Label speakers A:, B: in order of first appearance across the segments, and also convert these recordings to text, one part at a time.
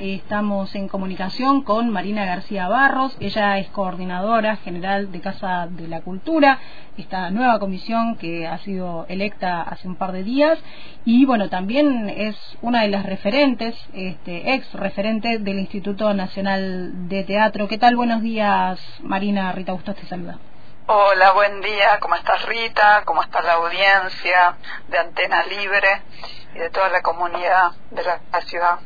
A: estamos en comunicación con Marina García Barros. Ella es coordinadora general de Casa de la Cultura, esta nueva comisión que ha sido electa hace un par de días. Y bueno, también es una de las referentes, este, ex referente del Instituto Nacional de Teatro. ¿Qué tal? Buenos días, Marina. Rita Bustos te saluda.
B: Hola, buen día. ¿Cómo estás, Rita? ¿Cómo está la audiencia de Antena Libre y de toda la comunidad de la ciudad?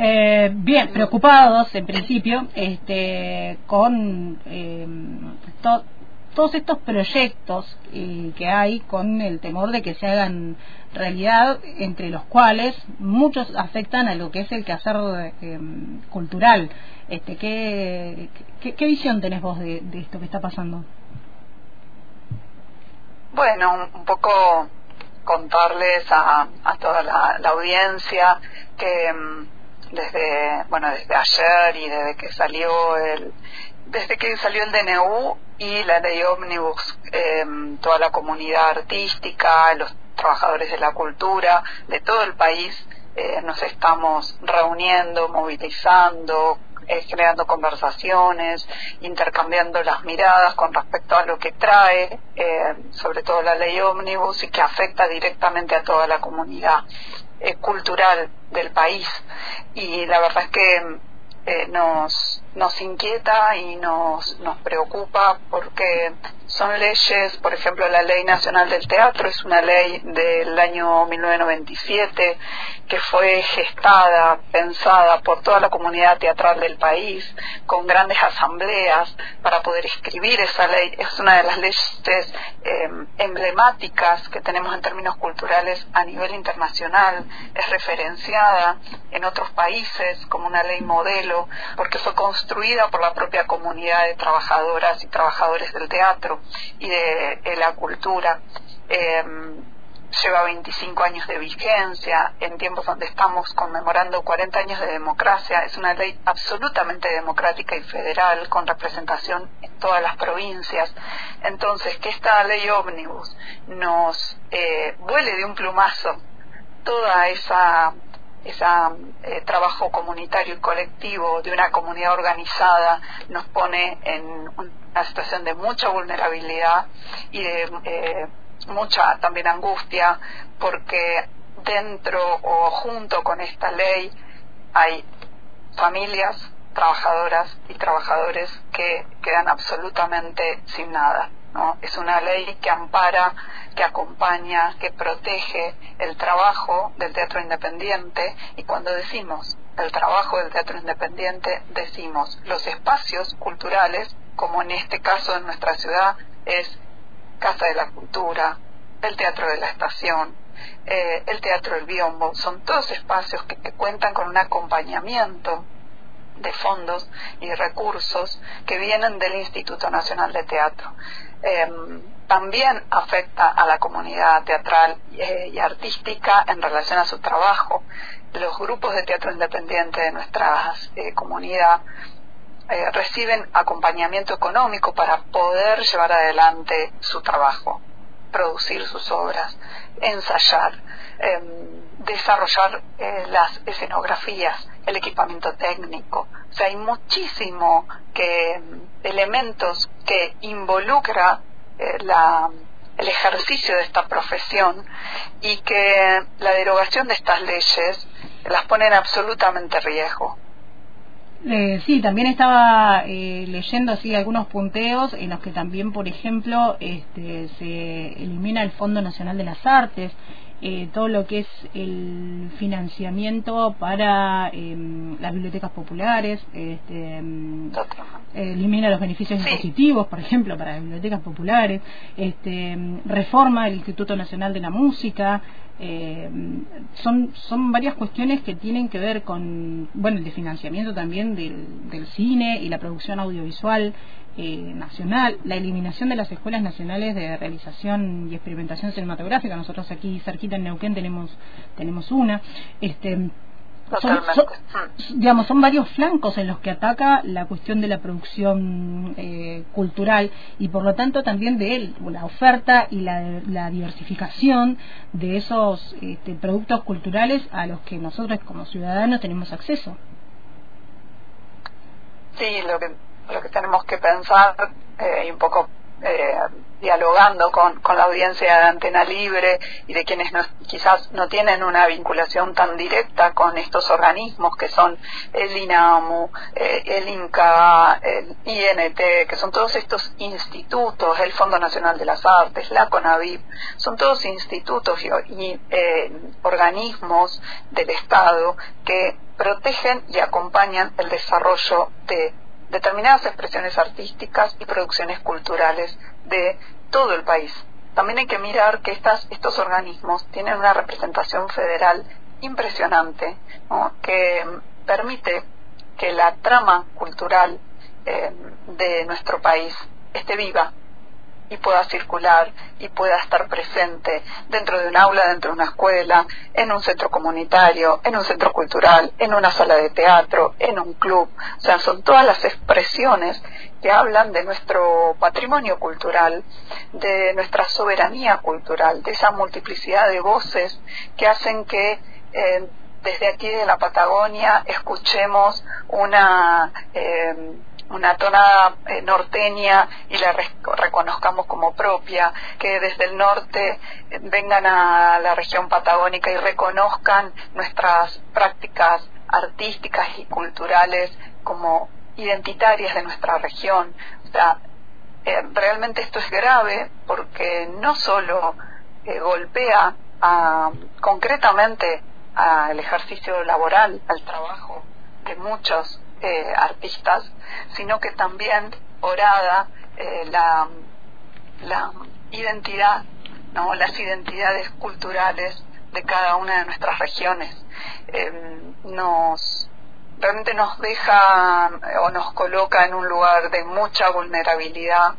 A: Eh, bien, preocupados en principio este, con eh, todos estos proyectos eh, que hay con el temor de que se hagan realidad, entre los cuales muchos afectan a lo que es el quehacer cultural. Este, ¿qué, qué, visión tenés vos de, esto que está pasando?
B: Bueno, un poco contarles a, toda la audiencia que mm, desde bueno desde ayer y desde que salió el desde que salió el DNU y la ley ómnibus em, toda la comunidad artística los trabajadores de la cultura de todo el país eh, nos estamos reuniendo movilizando eh, generando conversaciones, intercambiando las miradas con respecto a lo que trae, eh, sobre todo la ley ómnibus, y que afecta directamente a toda la comunidad. Eh, cultural del país. Y la verdad es que eh, nos, nos inquieta y nos, nos preocupa porque son leyes, por ejemplo, la Ley Nacional del Teatro es una ley del año 1997 que fue gestada, pensada por toda la comunidad teatral del país, con grandes asambleas para poder escribir esa ley. Es una de las leyes eh, emblemáticas que tenemos en términos culturales a nivel internacional. Es referenciada en otros países como una ley modelo porque fue construida por la propia comunidad de trabajadoras y trabajadores del teatro y de, la cultura. Eh, lleva 25 años de vigencia, en tiempos donde estamos conmemorando 40 años de democracia, es una ley absolutamente democrática y federal, con representación en todas las provincias. Entonces, que esta ley ómnibus nos eh, vuele de un plumazo toda esa ese eh, trabajo comunitario y colectivo de una comunidad organizada nos pone en una situación de mucha vulnerabilidad y de eh, mucha también angustia porque dentro o junto con esta ley hay familias trabajadoras y trabajadores que quedan absolutamente sin nada. ¿No? Es una ley que ampara, que acompaña, que protege el trabajo del teatro independiente y cuando decimos el trabajo del teatro independiente decimos los espacios culturales, como en este caso en nuestra ciudad es Casa de la Cultura, el Teatro de la Estación, eh, el Teatro del Biombo, son todos espacios que, cuentan con un acompañamiento de fondos y recursos que vienen del Instituto Nacional de Teatro. Em, también afecta a la comunidad teatral eh, y artística en relación a su trabajo. Los grupos de teatro independiente de nuestra eh, comunidad reciben acompañamiento económico para poder llevar adelante su trabajo producir sus obras, ensayar, em, desarrollar eh, las escenografías, el equipamiento técnico. O sea, hay muchísimo que em, elementos que involucra eh, la, el ejercicio de esta profesión y que la derogación de estas leyes las pone en absolutamente riesgo.
A: Eh, sí, también estaba eh, leyendo así algunos punteos en los que también, por ejemplo, este, se elimina el Fondo Nacional de las Artes, eh, todo lo que es el financiamiento para em, las bibliotecas populares, este, em, elimina los beneficios impositivos, por ejemplo, para las bibliotecas populares, este, em, reforma el Instituto Nacional de la Música, eh, son, son varias cuestiones que tienen que ver con, bueno, el de financiamiento también del, del cine y la producción audiovisual eh, nacional, la eliminación de las escuelas nacionales de realización y experimentación cinematográfica. Nosotros aquí cerquita en Neuquén tenemos, tenemos una. Este, son, digamos, son varios flancos en los que ataca la cuestión de la producción eh, cultural y por lo tanto también de la oferta y la, la diversificación de esos este, productos culturales a los que nosotros como ciudadanos tenemos acceso.
B: sí, lo que, lo que tenemos que pensar eh, y un poco eh, dialogando con, con la audiencia de Antena Libre y de quienes no, quizás no tienen una vinculación tan directa con estos organismos que son el INAMU, eh, el INCA, el INT, que son todos estos institutos, el Fondo Nacional de las Artes, la CONAVIP, son todos institutos y, y eh, organismos del Estado que protegen y acompañan el desarrollo de determinadas expresiones artísticas y producciones culturales de todo el país. También hay que mirar que estas, estos organismos tienen una representación federal impresionante que permite que la trama cultural eh, de nuestro país esté viva y pueda circular y pueda estar presente dentro de un aula, dentro de una escuela, en un centro comunitario, en un centro cultural, en una sala de teatro, en un club. O sea, son todas las expresiones que hablan de nuestro patrimonio cultural, de nuestra soberanía cultural, de esa multiplicidad de voces que hacen que eh, desde aquí de la Patagonia escuchemos una eh, una tonada eh, norteña y la reconozcamos como propia, que desde el norte eh, vengan a la región patagónica y reconozcan nuestras prácticas artísticas y culturales como identitarias de nuestra región. O sea, eh, realmente esto es grave porque no solo golpea concretamente al ejercicio laboral, al trabajo de muchos eh, artistas, sino que también orada eh, la, la identidad, ¿no? las identidades culturales de cada una de nuestras regiones. Em, nos realmente nos deja o nos coloca en un lugar de mucha vulnerabilidad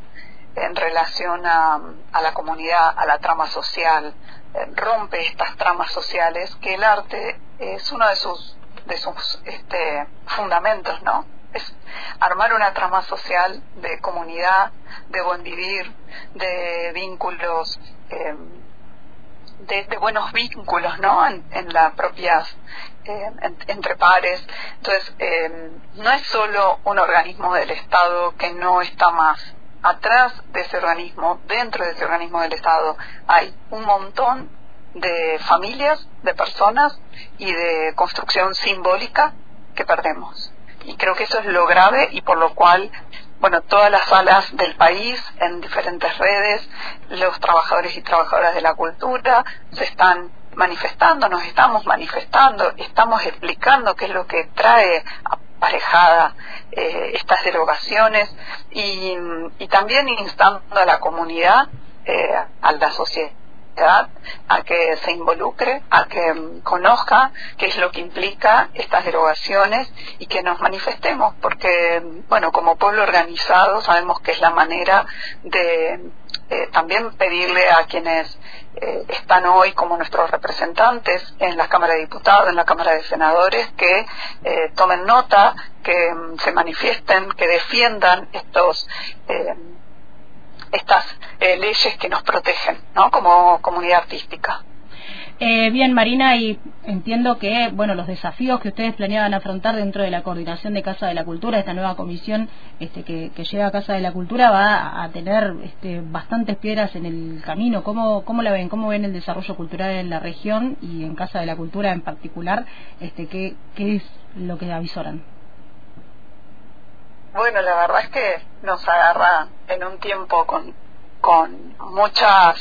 B: en relación a, a la comunidad, a la trama social, eh, rompe estas tramas sociales que el arte es uno de sus de sus este, fundamentos, ¿no? Es armar una trama social de comunidad, de buen vivir, de vínculos, eh, de, buenos vínculos, ¿no? En, las propias, eh, entre pares. Entonces, eh, no es solo un organismo del Estado que no está más. Atrás de ese organismo, dentro de ese organismo del Estado, hay un montón de familias, de personas y de construcción simbólica que perdemos. Y creo que eso es lo grave y por lo cual, bueno, todas las salas del país, en diferentes redes, los trabajadores y trabajadoras de la cultura se están manifestando, nos estamos manifestando, estamos explicando qué es lo que trae aparejada eh, estas derogaciones y, y, también instando a la comunidad, eh, a la sociedad a que se involucre, a que conozca qué es lo que implica estas derogaciones y que nos manifestemos, porque, bueno, como pueblo organizado sabemos que es la manera de eh, también pedirle a quienes eh, están hoy como nuestros representantes en la Cámara de Diputados, en la Cámara de Senadores, que eh, tomen nota, que mm, se manifiesten, que defiendan estos estas eh, leyes que nos protegen, ¿no? Como comunidad artística.
A: Eh, bien, Marina, y entiendo que bueno los desafíos que ustedes planeaban afrontar dentro de la coordinación de Casa de la Cultura, esta nueva comisión este, que, llega a Casa de la Cultura, va a tener este, bastantes piedras en el camino. ¿Cómo, ¿Cómo la ven? ¿Cómo ven el desarrollo cultural en la región y en Casa de la Cultura en particular? Este, ¿qué, qué es lo que avisoran?
B: Bueno, la verdad es que nos agarra en un tiempo con, con muchas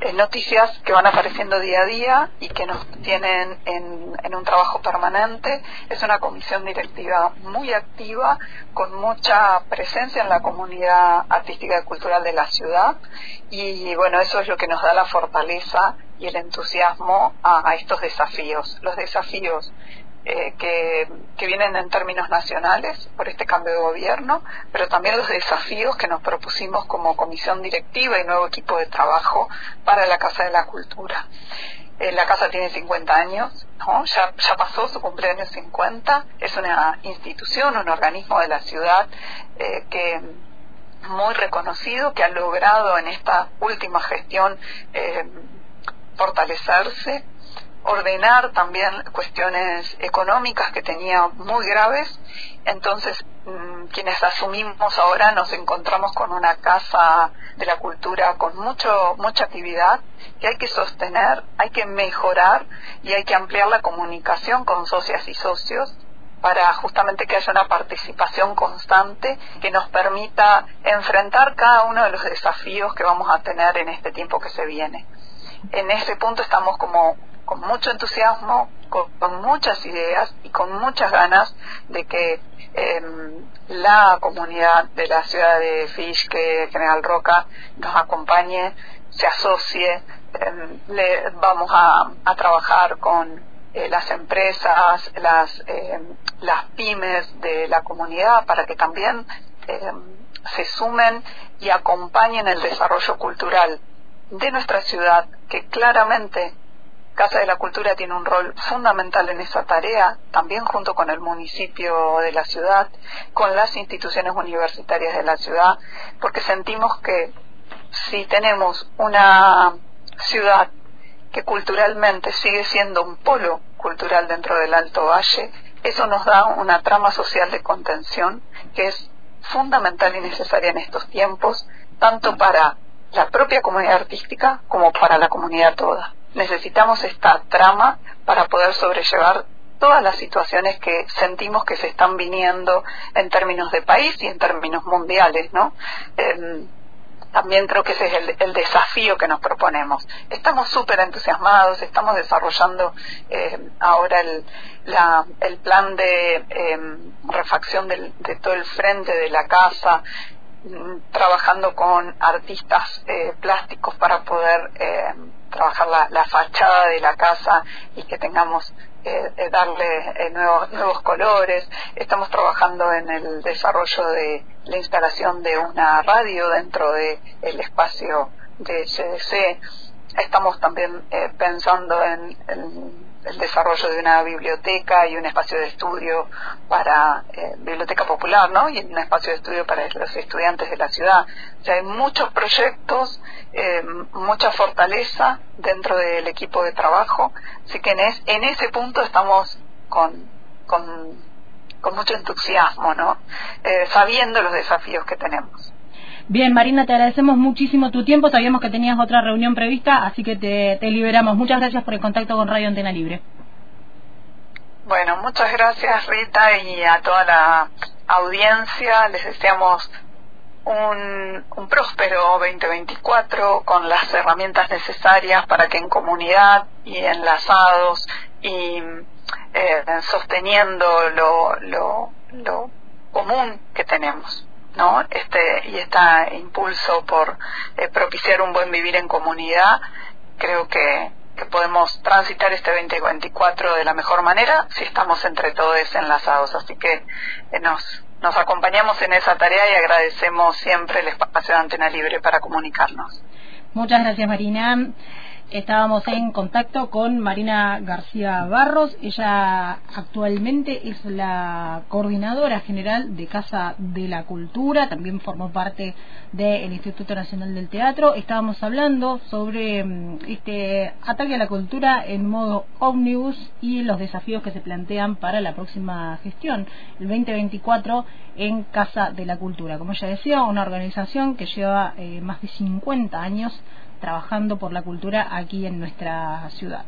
B: eh, noticias que van apareciendo día a día y que nos tienen en, en, un trabajo permanente. Es una comisión directiva muy activa, con mucha presencia en la comunidad artística y cultural de la ciudad. Y bueno, eso es lo que nos da la fortaleza y el entusiasmo a, a estos desafíos. Los desafíos eh, que, vienen en términos nacionales por este cambio de gobierno, pero también los desafíos que nos propusimos como comisión directiva y nuevo equipo de trabajo para la Casa de la Cultura. Eh, la casa tiene 50 años, ya, pasó su cumpleaños 50, es una institución, un organismo de la ciudad eh, que muy reconocido, que ha logrado en esta última gestión fortalecerse ordenar también cuestiones económicas que tenía muy graves. Entonces, mm, quienes asumimos ahora nos encontramos con una casa de la cultura con mucho, mucha actividad que hay que sostener, hay que mejorar y hay que ampliar la comunicación con socias y socios para justamente que haya una participación constante que nos permita enfrentar cada uno de los desafíos que vamos a tener en este tiempo que se viene. En ese punto estamos como con mucho entusiasmo, con, muchas ideas y con muchas ganas de que em, la comunidad de la ciudad de Fish, que General Roca, nos acompañe, se asocie, em, le, vamos a, trabajar con eh, las empresas, las, em, las pymes de la comunidad para que también se sumen y acompañen el desarrollo cultural de nuestra ciudad, que claramente Casa de la Cultura tiene un rol fundamental en esa tarea, también junto con el municipio de la ciudad, con las instituciones universitarias de la ciudad, porque sentimos que si tenemos una ciudad que culturalmente sigue siendo un polo cultural dentro del Alto Valle, eso nos da una trama social de contención que es fundamental y necesaria en estos tiempos, tanto para la propia comunidad artística como para la comunidad toda necesitamos esta trama para poder sobrellevar todas las situaciones que sentimos que se están viniendo en términos de país y en términos mundiales, ¿no? Em, también creo que ese es el, desafío que nos proponemos. Estamos súper entusiasmados, estamos desarrollando em, ahora el, plan de em, refacción de todo el frente de la casa, trabajando con artistas eh, plásticos para poder trabajar la, fachada de la casa y que tengamos eh, eh darle eh, nuevos, nuevos colores. Estamos trabajando en el desarrollo de la instalación de una radio dentro del el espacio de CDC. Estamos también eh, pensando en, el desarrollo de una biblioteca y un espacio de estudio para eh, biblioteca popular, ¿no? Y un espacio de estudio para los estudiantes de la ciudad. O sea, hay muchos proyectos, eh, mucha fortaleza dentro del equipo de trabajo, así que en, ese punto estamos con, con, con mucho entusiasmo, ¿no? Eh, sabiendo los desafíos que tenemos.
A: Bien, Marina, te agradecemos muchísimo tu tiempo. Sabíamos que tenías otra reunión prevista, así que te, liberamos. Muchas gracias por el contacto con Radio Antena Libre.
B: Bueno, muchas gracias Rita y a toda la audiencia. Les deseamos un, un, próspero 2024 con las herramientas necesarias para que en comunidad y enlazados y eh, sosteniendo lo, lo, lo común que tenemos. ¿No? Este, y este impulso por eh, propiciar un buen vivir en comunidad, creo que, podemos transitar este 2024 de la mejor manera si estamos entre todos enlazados. Así que eh, nos, nos acompañamos en esa tarea y agradecemos siempre el espacio de Antena Libre para comunicarnos.
A: Muchas gracias, Marina. Estábamos en contacto con Marina García Barros. Ella actualmente es la coordinadora general de Casa de la Cultura. También formó parte del Instituto Nacional del Teatro. Estábamos hablando sobre mm, este ataque a la cultura en modo ómnibus y los desafíos que se plantean para la próxima gestión, el 2024, en Casa de la Cultura. Como ella decía, una organización que lleva eh, más de 50 años trabajando por la cultura aquí en nuestra ciudad.